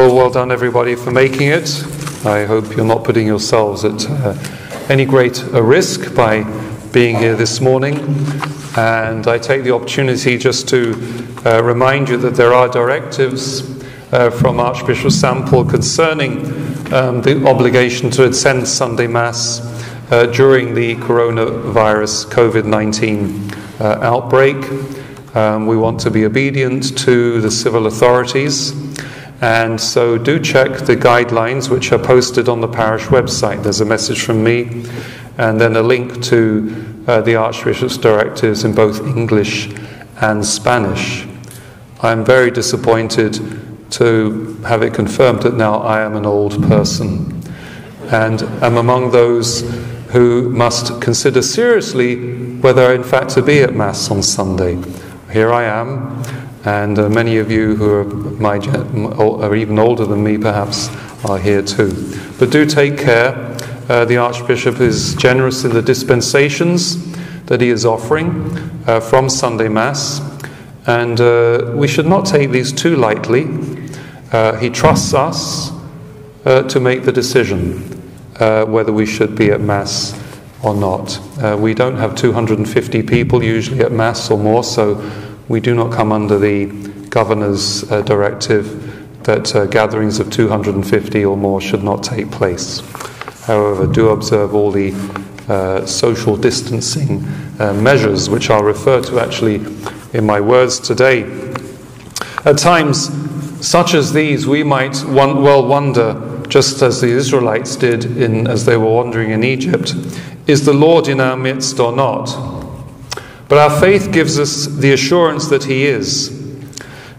Oh, well done, everybody, for making it. I hope you're not putting yourselves at uh, any great a risk by being here this morning. And I take the opportunity just to uh, remind you that there are directives uh, from Archbishop Sample concerning um, the obligation to attend Sunday Mass uh, during the coronavirus COVID 19 uh, outbreak. Um, we want to be obedient to the civil authorities. And so do check the guidelines which are posted on the parish website. There's a message from me and then a link to uh, the Archbishop's directives in both English and Spanish. I'm very disappointed to have it confirmed that now I am an old person and am among those who must consider seriously whether, in fact, to be at Mass on Sunday. Here I am, and uh, many of you who are, my, are even older than me perhaps are here too. But do take care. Uh, the Archbishop is generous in the dispensations that he is offering uh, from Sunday Mass, and uh, we should not take these too lightly. Uh, he trusts us uh, to make the decision whether we should be at Mass or not. we don't have 250 people usually at Mass or more, so we do not come under the governor's uh, directive that uh, gatherings of 250 or more should not take place. However, do observe all the uh, social distancing uh, measures, which I'll refer to actually in my words today. At times such as these, we might one, well wonder, just as the Israelites did in, as they were wandering in Egypt, is the Lord in our midst or not? But our faith gives us the assurance that He is.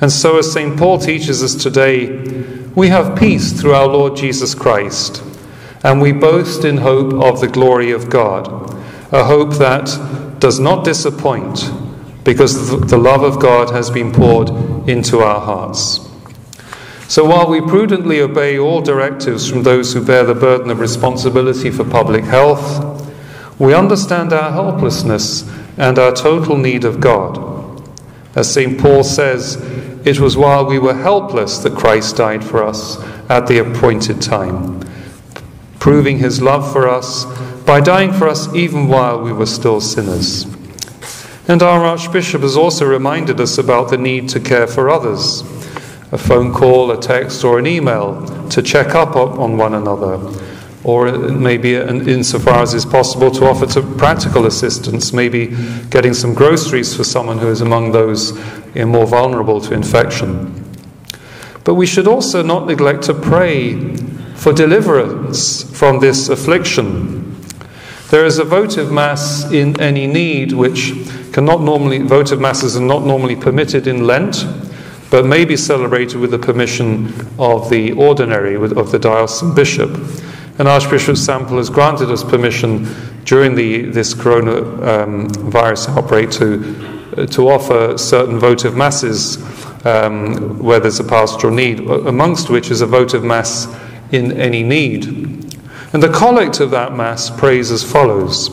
And so, as St. Paul teaches us today, we have peace through our Lord Jesus Christ, and we boast in hope of the glory of God, a hope that does not disappoint, because the love of God has been poured into our hearts. So, while we prudently obey all directives from those who bear the burden of responsibility for public health, we understand our helplessness and our total need of God. As St. Paul says, it was while we were helpless that Christ died for us at the appointed time, proving his love for us by dying for us even while we were still sinners. And our Archbishop has also reminded us about the need to care for others a phone call, a text, or an email to check up on one another or maybe insofar as is possible to offer to practical assistance, maybe getting some groceries for someone who is among those more vulnerable to infection. But we should also not neglect to pray for deliverance from this affliction. There is a votive mass in any need, which cannot normally, votive masses are not normally permitted in Lent, but may be celebrated with the permission of the ordinary, of the diocesan bishop. And Archbishop Sample has granted us permission during the, this coronavirus um, outbreak to, to offer certain votive masses um, where there's a pastoral need, amongst which is a votive mass in any need. And the collect of that mass prays as follows.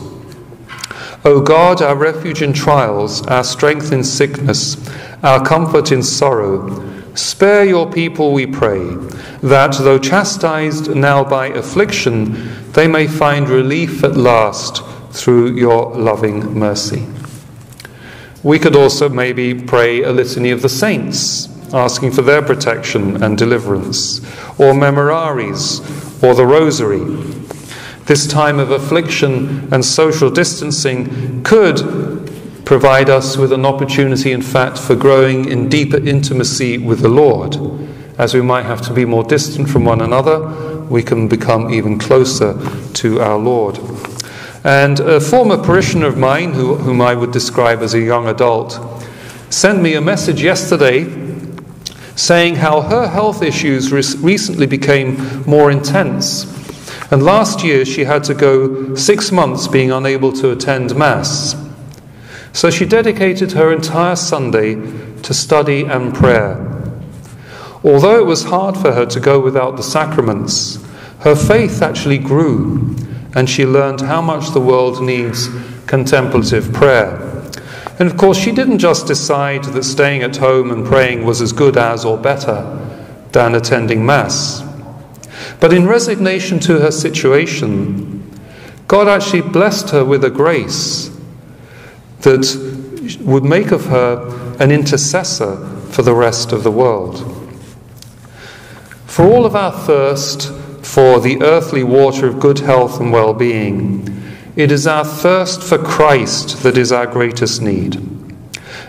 O God, our refuge in trials, our strength in sickness, our comfort in sorrow, Spare your people, we pray, that though chastised now by affliction, they may find relief at last through your loving mercy. We could also maybe pray a litany of the saints, asking for their protection and deliverance, or Memorares, or the rosary. This time of affliction and social distancing could provide us with an opportunity, in fact, for growing in deeper intimacy with the Lord. As we might have to be more distant from one another, we can become even closer to our Lord. And a former parishioner of mine, who, whom I would describe as a young adult, sent me a message yesterday saying how her health issues recently became more intense. And last year she had to go six months being unable to attend Mass. So she dedicated her entire Sunday to study and prayer. Although it was hard for her to go without the sacraments, her faith actually grew, and she learned how much the world needs contemplative prayer. And of course, she didn't just decide that staying at home and praying was as good as or better, than attending Mass. But in resignation to her situation, God actually blessed her with a grace that would make of her an intercessor for the rest of the world. For all of our thirst for the earthly water of good health and well being, it is our thirst for Christ that is our greatest need.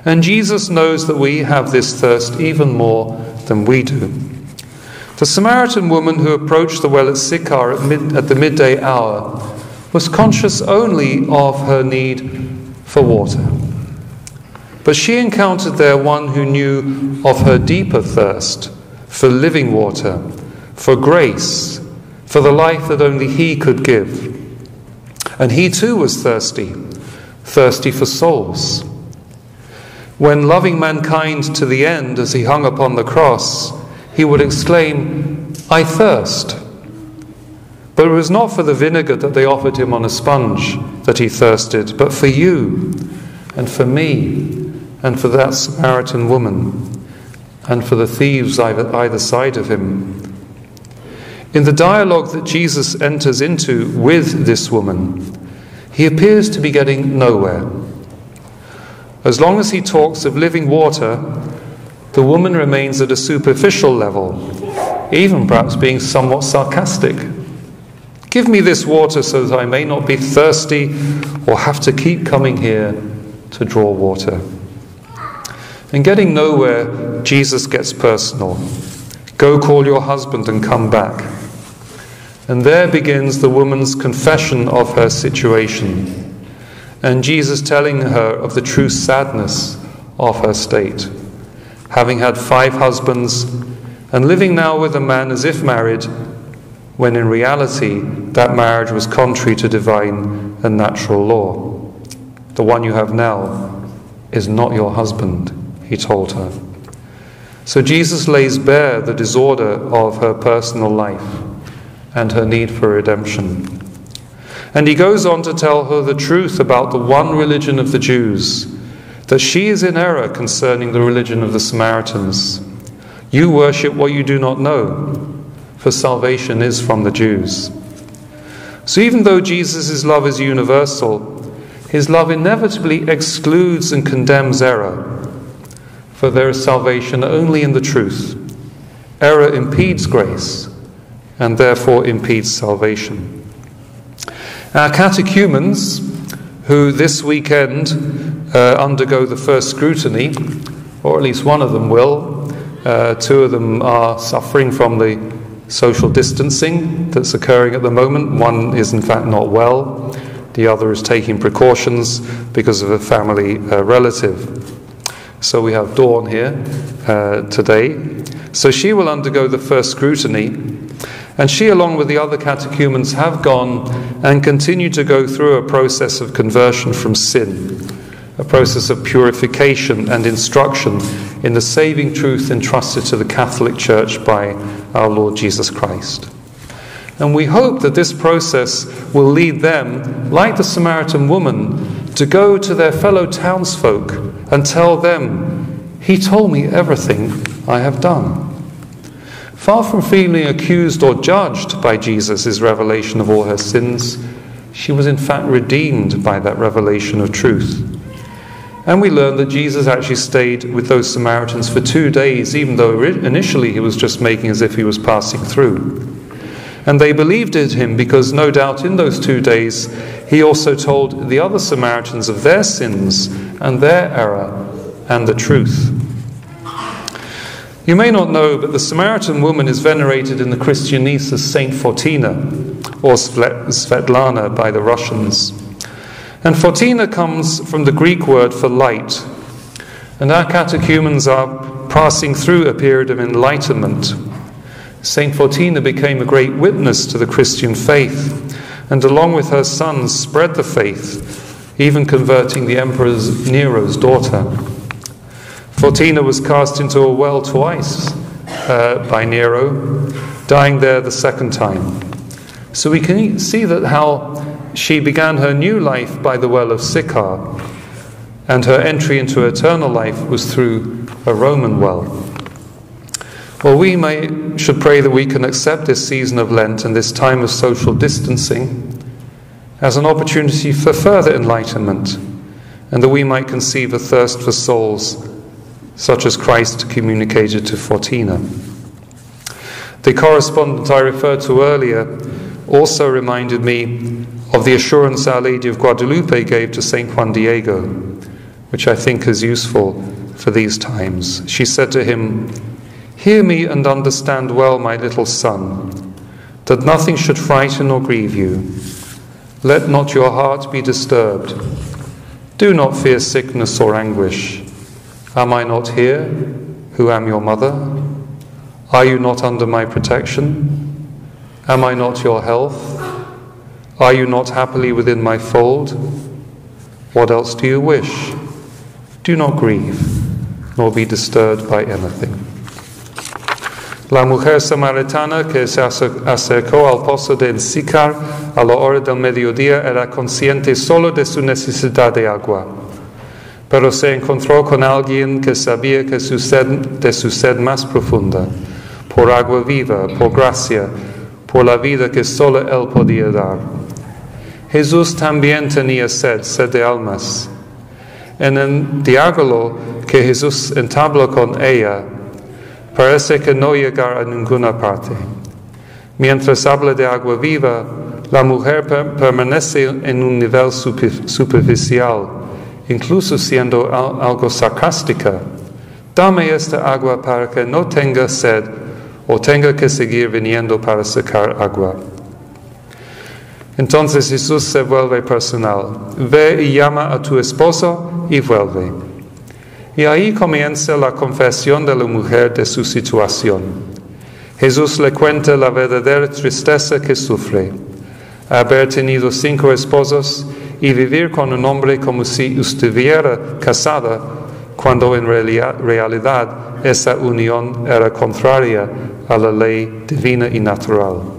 And Jesus knows that we have this thirst even more than we do. The Samaritan woman who approached the well at Sychar at, mid, at the midday hour was conscious only of her need for water. But she encountered there one who knew of her deeper thirst for living water, for grace, for the life that only he could give. And he too was thirsty, thirsty for souls. When loving mankind to the end as he hung upon the cross, he would exclaim, I thirst. But it was not for the vinegar that they offered him on a sponge that he thirsted, but for you and for me and for that Samaritan woman and for the thieves either, side of him. In the dialogue that Jesus enters into with this woman, he appears to be getting nowhere. As long as he talks of living water, the woman remains at a superficial level, even perhaps being somewhat sarcastic. Give me this water so that I may not be thirsty or have to keep coming here to draw water. And getting nowhere, Jesus gets personal. Go call your husband and come back. And there begins the woman's confession of her situation, and Jesus telling her of the true sadness of her state. Having had five husbands and living now with a man as if married, when in reality that marriage was contrary to divine and natural law. The one you have now is not your husband, he told her. So Jesus lays bare the disorder of her personal life and her need for redemption. And he goes on to tell her the truth about the one religion of the Jews, that she is in error concerning the religion of the Samaritans. You worship what you do not know for salvation is from the Jews. So even though Jesus' love is universal, his love inevitably excludes and condemns error, for there is salvation only in the truth. Error impedes grace and therefore impedes salvation. Our catechumens, who this weekend uh, undergo the first scrutiny, or at least one of them will, uh, two of them are suffering from the social distancing that's occurring at the moment. One is, in fact, not well, the other is taking precautions because of a family uh, relative. So we have Dawn here uh, today. So she will undergo the first scrutiny, and she, along with the other catechumens, have gone and continue to go through a process of conversion from sin, a process of purification and instruction in the saving truth entrusted to the Catholic Church by our Lord Jesus Christ. And we hope that this process will lead them, like the Samaritan woman, to go to their fellow townsfolk and tell them, He told me everything I have done. Far from feeling accused or judged by Jesus' revelation of all her sins, she was in fact redeemed by that revelation of truth. And we learn that Jesus actually stayed with those Samaritans for two days, even though initially he was just making as if he was passing through. And they believed in him because, no doubt, in those two days, he also told the other Samaritans of their sins and their error and the truth. You may not know, but the Samaritan woman is venerated in the Christian East as Saint Fotina, or Svetlana by the Russians. And Fotina comes from the Greek word for light. And our catechumens are passing through a period of enlightenment. Saint Fotina became a great witness to the Christian faith, and along with her sons spread the faith, even converting the Emperor Nero's daughter. Fotina was cast into a well twice uh, by Nero, dying there the second time. So we can see that how she began her new life by the well of Sychar, and her entry into eternal life was through a Roman well. Well, we may, should pray that we can accept this season of Lent and this time of social distancing as an opportunity for further enlightenment, and that we might conceive a thirst for souls such as Christ communicated to Fotina. The correspondent I referred to earlier also reminded me of the assurance Our Lady of Guadalupe gave to St. Juan Diego, which I think is useful for these times. She said to him, Hear me and understand well, my little son, that nothing should frighten or grieve you. Let not your heart be disturbed. Do not fear sickness or anguish. Am I not here, who am your mother? Are you not under my protection? Am I not your health? Are you not happily within my fold? What else do you wish? Do not grieve, nor be disturbed by anything. La mujer samaritana que se acercó al pozo de Sicar a la hora del mediodía era consciente solo de su necesidad de agua, pero se encontró con alguien que sabía que su sed, de su sed más profunda, por agua viva, por gracia, por la vida que solo Él podía dar. Jesús también tenía sed, sed de almas. En el diálogo que Jesús entabló con ella, parece que no llegar a ninguna parte. Mientras habla de agua viva, la mujer per permanece en un nivel super superficial, incluso siendo al algo sarcástica. Dame esta agua para que no tenga sed o tenga que seguir viniendo para sacar agua. Entonces Jesús se vuelve personal. Ve y llama a tu esposo y vuelve. Y ahí comienza la confesión de la mujer de su situación. Jesús le cuenta la verdadera tristeza que sufre. Haber tenido cinco esposos y vivir con un hombre como si estuviera casada, cuando en realidad esa unión era contraria a la ley divina y natural.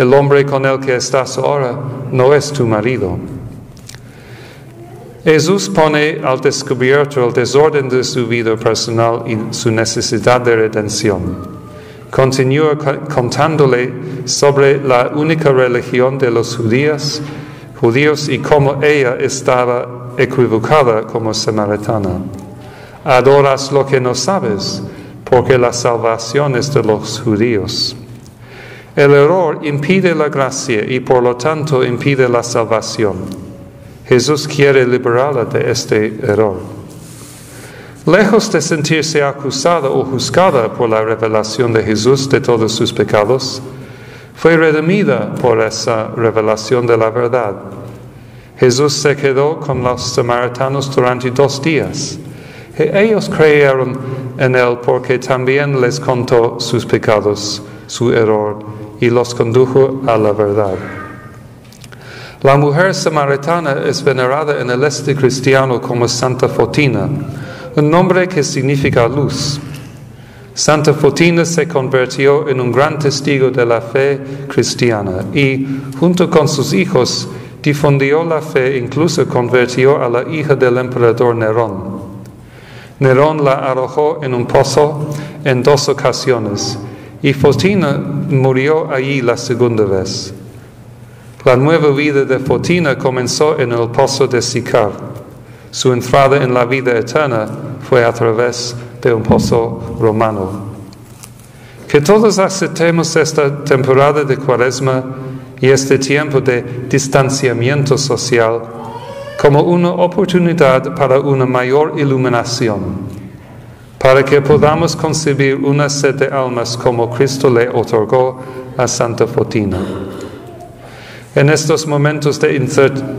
El hombre con el que estás ahora no es tu marido. Jesús pone al descubierto el desorden de su vida personal y su necesidad de redención. Continúa contándole sobre la única religión de los judíos, judíos y cómo ella estaba equivocada como samaritana. Adoras lo que no sabes, porque la salvación es de los judíos. El error impide la gracia y por lo tanto impide la salvación. Jesús quiere liberarla de este error. Lejos de sentirse acusada o juzgada por la revelación de Jesús de todos sus pecados, fue redimida por esa revelación de la verdad. Jesús se quedó con los samaritanos durante dos días. Y ellos creyeron en Él porque también les contó sus pecados, su error, y los condujo a la verdad. La mujer samaritana es venerada en el este cristiano como Santa Fotina, un nombre que significa luz. Santa Fotina se convirtió en un gran testigo de la fe cristiana y, junto con sus hijos, difundió la fe, incluso convirtió a la hija del emperador Nerón. Nerón la arrojó en un pozo en dos ocasiones y Fotina murió allí la segunda vez. La nueva vida de Fotina comenzó en el pozo de Sicar. Su entrada en la vida eterna fue a través de un pozo romano. Que todos aceptemos esta temporada de cuaresma y este tiempo de distanciamiento social como una oportunidad para una mayor iluminación, para que podamos concebir una sed de almas como Cristo le otorgó a Santa Fotina. En estos momentos de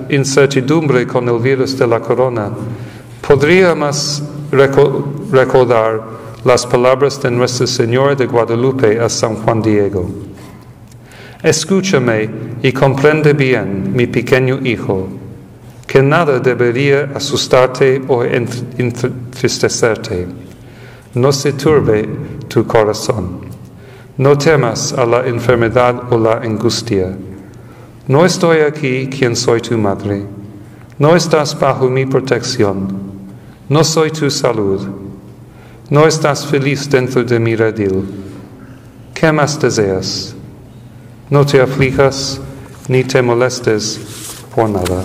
incertidumbre con el virus de la corona, podríamos recordar las palabras de Nuestra Señora de Guadalupe a San Juan Diego. Escúchame y comprende bien, mi pequeño hijo, que nada debería asustarte o entristecerte. No se turbe tu corazón. No temas a la enfermedad o la angustia no estoy aquí quien soy tu madre. No estás bajo mi protección. No soy tu salud. no estás feliz dentro de mi redil. ¿Qué más deseas? No te aflijas ni te molestes por nada.